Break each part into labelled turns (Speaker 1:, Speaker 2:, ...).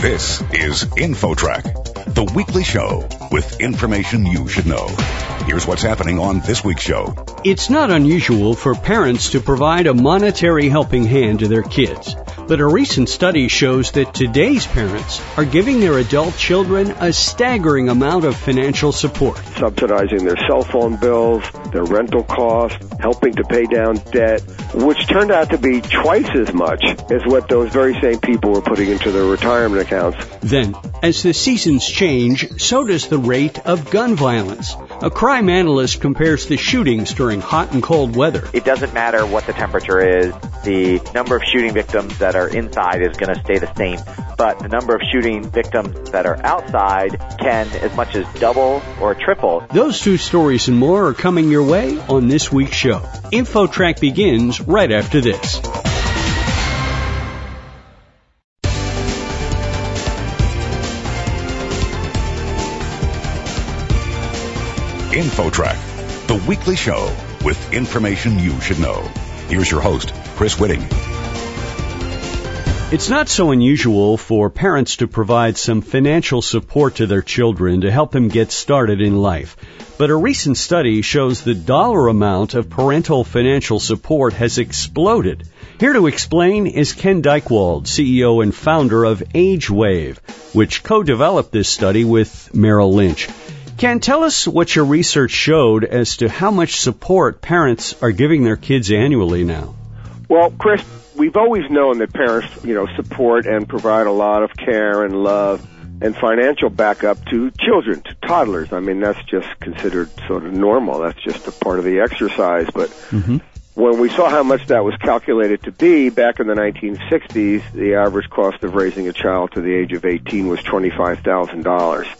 Speaker 1: This is InfoTrack, the weekly show with information you should know. Here's what's happening on this week's show.
Speaker 2: It's not unusual for parents to provide a monetary helping hand to their kids. But a recent study shows that today's parents are giving their adult children a staggering amount of financial support.
Speaker 3: Subsidizing their cell phone bills, their rental costs, helping to pay down debt, which turned out to be twice as much as what those very same people were putting into their retirement accounts.
Speaker 2: Then, as the seasons change, so does the rate of gun violence. A crime analyst compares the shootings during hot and cold weather.
Speaker 4: It doesn't matter what the temperature is. The number of shooting victims that are inside is going to stay the same, but the number of shooting victims that are outside can as much as double or triple.
Speaker 2: Those two stories and more are coming your way on this week's show. InfoTrack begins right after this.
Speaker 1: InfoTrack, the weekly show with information you should know. Here's your host, Chris Whitting.
Speaker 2: It's not so unusual for parents to provide some financial support to their children to help them get started in life. But a recent study shows the dollar amount of parental financial support has exploded. Here to explain is Ken Dychtwald, CEO and founder of AgeWave, which co-developed this study with Merrill Lynch. Ken, tell us what your research showed as to how much support parents are giving their kids annually now.
Speaker 3: Well, Chris, we've always known that parents, you know, support and provide a lot of care and love and financial backup to children, to toddlers. I mean, that's just considered sort of normal. That's just a part of the exercise. But mm-hmm. when we saw how much that was calculated to be back in the 1960s, the average cost of raising a child to the age of 18 was $25,000.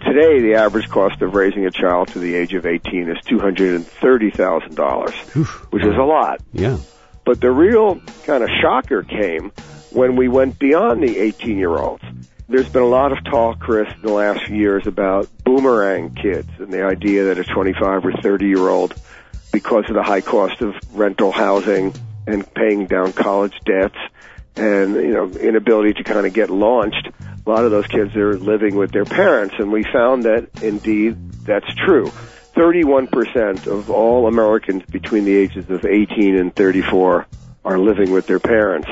Speaker 3: Today, the average cost of raising a child to the age of 18 is $230,000, which is a lot.
Speaker 2: Yeah.
Speaker 3: But the real kind of shocker came when we went beyond the 18 year olds. There's been a lot of talk, Chris, in the last few years about boomerang kids and the idea that a 25 or 30 year old, because of the high cost of rental housing and paying down college debts and, you know, inability to kind of get launched, a lot of those kids are living with their parents, and we found that indeed that's true. 31% of all Americans between the ages of 18 and 34 are living with their parents,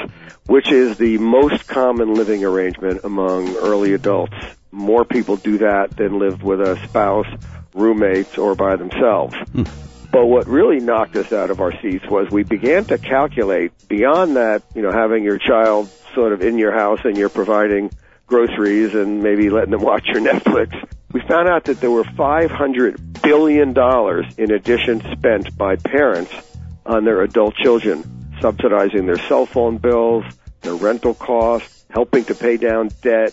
Speaker 3: which is the most common living arrangement among early adults. More people do that than live with a spouse, roommates, or by themselves. Hmm. But what really knocked us out of our seats was we began to calculate beyond that, you know, having your child sort of in your house and you're providing groceries and maybe letting them watch your Netflix. We found out that there were $500 billion in addition spent by parents on their adult children, subsidizing their cell phone bills, their rental costs, helping to pay down debt,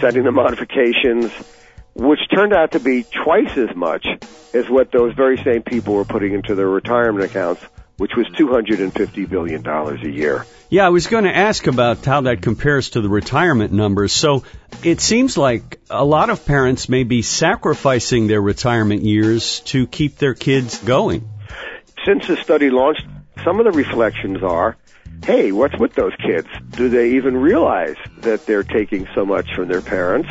Speaker 3: setting the modifications, which turned out to be twice as much as what those very same people were putting into their retirement accounts, which was $250 billion a year.
Speaker 2: Yeah, I was going to ask about how that compares to the retirement numbers. So it seems like a lot of parents may be sacrificing their retirement years to keep their kids going.
Speaker 3: Since the study launched, some of the reflections are, hey, what's with those kids? Do they even realize that they're taking so much from their parents?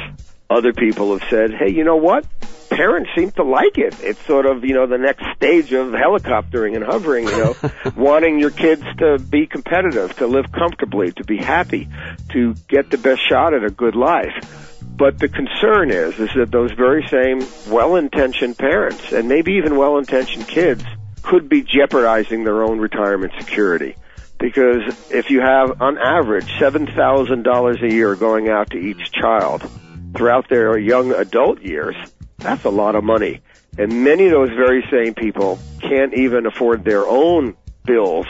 Speaker 3: Other people have said, hey, you know what? parents seem to like it. It's sort of, you know, the next stage of helicoptering and hovering, you know, wanting your kids to be competitive, to live comfortably, to be happy, to get the best shot at a good life. But the concern is, is that those very same well-intentioned parents and maybe even well-intentioned kids could be jeopardizing their own retirement security. Because if you have, on average, $7,000 a year going out to each child throughout their young adult years, that's a lot of money. And many of those very same people can't even afford their own bills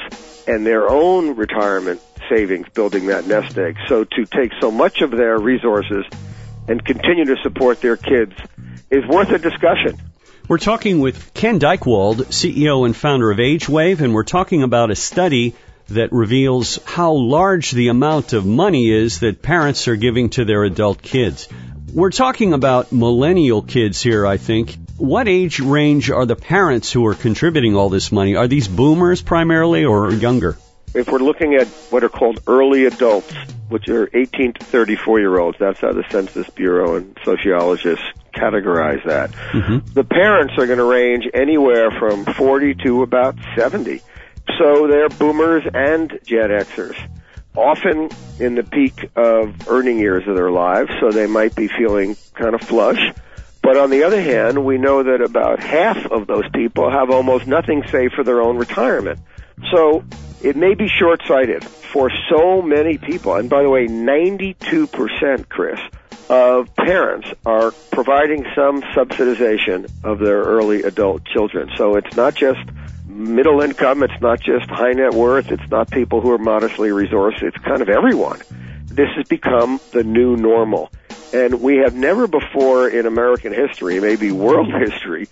Speaker 3: and their own retirement savings building that nest egg. So to take so much of their resources and continue to support their kids is worth a discussion.
Speaker 2: We're talking with Ken Dychtwald, CEO and founder of AgeWave, and we're talking about a study that reveals how large the amount of money is that parents are giving to their adult kids. We're talking about millennial kids here, I think. What age range are the parents who are contributing all this money? Are these boomers primarily or younger?
Speaker 3: if we're looking at what are called early adults, which are 18 to 34 year olds, that's how the Census Bureau and sociologists categorize that. Mm-hmm. The parents are going to range anywhere from 40 to about 70. So they're boomers and Gen Xers. Often in the peak of earning years of their lives, so they might be feeling kind of flush. But on the other hand, we know that about half of those people have almost nothing saved for their own retirement. So it may be short-sighted for so many people. And by the way, 92%, Chris, of parents are providing some subsidization of their early adult children. So it's not just middle income, it's not just high net worth, it's not people who are modestly resourced, it's kind of everyone. This has become the new normal. And we have never before in American history, maybe world history,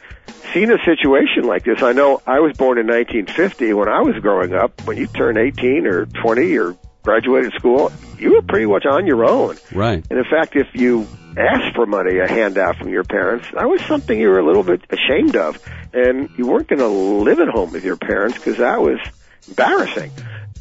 Speaker 3: seen a situation like this. I know I was born in 1950 when I was growing up. When you turn 18 or 20 or graduated school, you were pretty much on your own.
Speaker 2: Right.
Speaker 3: And in fact, if you asked for money, a handout from your parents, that was something you were a little bit ashamed of. And you weren't going to live at home with your parents because that was embarrassing.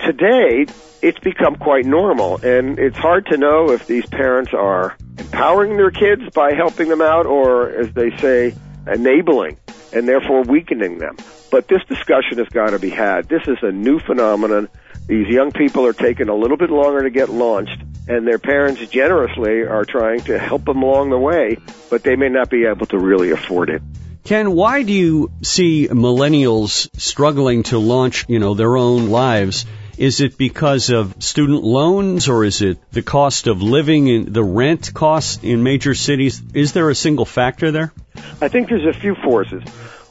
Speaker 3: Today, it's become quite normal, and it's hard to know if these parents are empowering their kids by helping them out or, as they say, enabling and therefore weakening them. But this discussion has got to be had. This is a new phenomenon. These young people are taking a little bit longer to get launched, and their parents generously are trying to help them along the way, but they may not be able to really afford it.
Speaker 2: Ken, why do you see millennials struggling to launch, you know, their own lives? Is it because of student loans or is it the cost of living and the rent costs in major cities? Is there a single factor there?
Speaker 3: I think there's a few forces.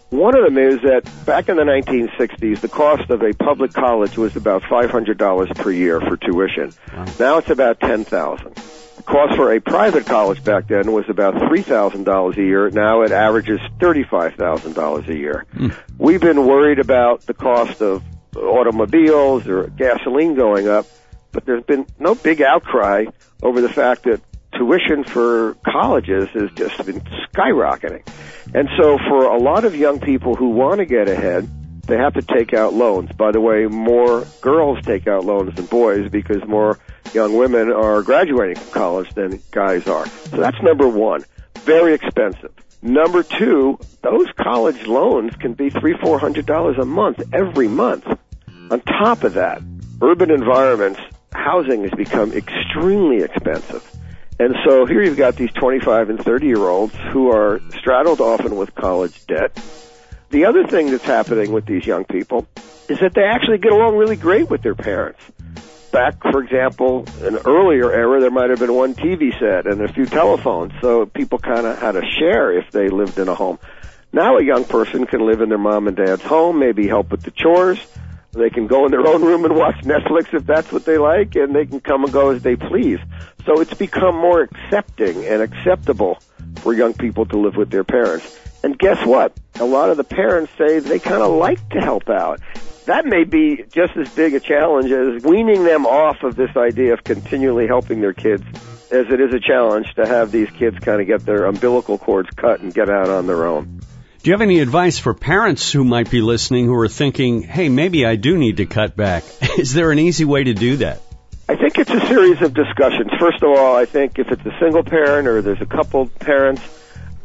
Speaker 3: One of them is that back in the 1960s, the cost of a public college was about $500 per year for tuition. Wow. Now it's about 10000 The cost for a private college back then was about $3,000 a year. Now it averages $35,000 a year. Mm. We've been worried about the cost of automobiles or gasoline going up, but there's been no big outcry over the fact that tuition for colleges has just been skyrocketing. And so for a lot of young people who want to get ahead, they have to take out loans. By the way, more girls take out loans than boys because more young women are graduating from college than guys are. So that's number one. Very expensive. Number two, those college loans can be three, four hundred dollars a month every month. On top of that, urban environments, housing has become extremely expensive. And so here you've got these 25 and 30 year olds who are straddled often with college debt. The other thing that's happening with these young people is that they actually get along really great with their parents. Back, for example, in an earlier era, there might have been one TV set and a few telephones, so people kind of had a share if they lived in a home. Now a young person can live in their mom and dad's home, maybe help with the chores, they can go in their own room and watch Netflix if that's what they like, and they can come and go as they please. So it's become more accepting and acceptable for young people to live with their parents. And guess what? A lot of the parents say they kind of like to help out. That may be just as big a challenge as weaning them off of this idea of continually helping their kids as it is a challenge to have these kids kind of get their umbilical cords cut and get out on their own.
Speaker 2: Do you have any advice for parents who might be listening who are thinking, hey, maybe I do need to cut back? Is there an easy way to do that?
Speaker 3: I think it's a series of discussions. First of all, I think if it's a single parent or there's a couple parents,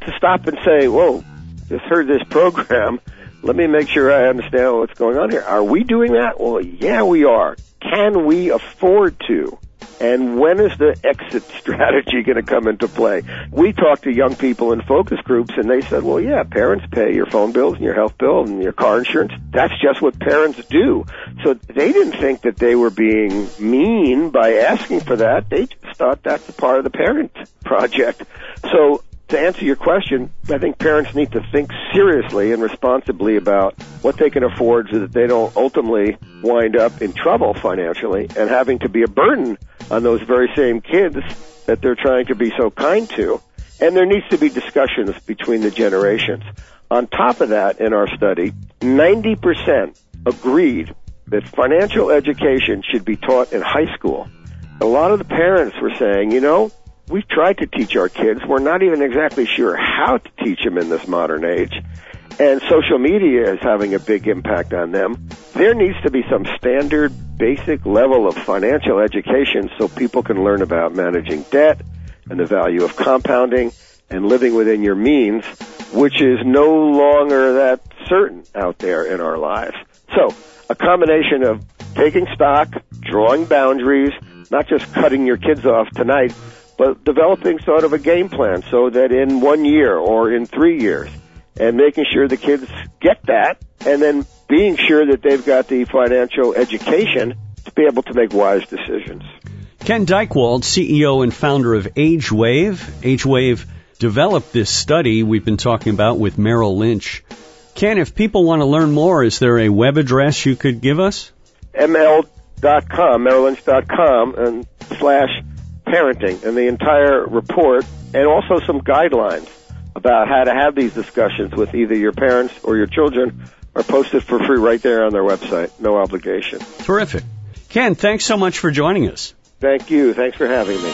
Speaker 3: to stop and say, whoa, just heard this program. Let me make sure I understand what's going on here. Are we doing that? Well, yeah, we are. Can we afford to? And when is the exit strategy going to come into play? We talked to young people in focus groups and they said, well, yeah, parents pay your phone bills and your health bill and your car insurance. That's just what parents do. So they didn't think that they were being mean by asking for that. They just thought that's a part of the parent project. So to answer your question, I think parents need to think seriously and responsibly about what they can afford so that they don't ultimately wind up in trouble financially and having to be a burden on those very same kids that they're trying to be so kind to. And there needs to be discussions between the generations. On top of that, in our study, 90% agreed that financial education should be taught in high school. A lot of the parents were saying, you know, we've tried to teach our kids. We're not even exactly sure how to teach them in this modern age. And social media is having a big impact on them. There needs to be some standard basic level of financial education so people can learn about managing debt and the value of compounding and living within your means, which is no longer that certain out there in our lives. So, a combination of taking stock, drawing boundaries, not just cutting your kids off tonight, but developing sort of a game plan so that in one year or in three years, and making sure the kids get that, and then being sure that they've got the financial education to be able to make wise decisions.
Speaker 2: Ken Dychtwald, CEO and founder of AgeWave. AgeWave developed this study we've been talking about with Merrill Lynch. Ken, if people want to learn more, is there a web address you could give us?
Speaker 3: ML.com, MerrillLynch.com, and slash parenting, and the entire report, and also some guidelines about how to have these discussions with either your parents or your children are posted for free right there on their website. No obligation.
Speaker 2: Terrific. Ken, thanks so much for joining us.
Speaker 3: Thank you. Thanks for having me.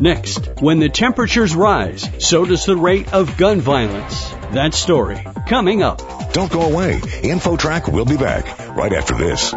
Speaker 2: Next, when the temperatures rise, so does the rate of gun violence. That story coming up.
Speaker 1: Don't go away. InfoTrack will be back right after this.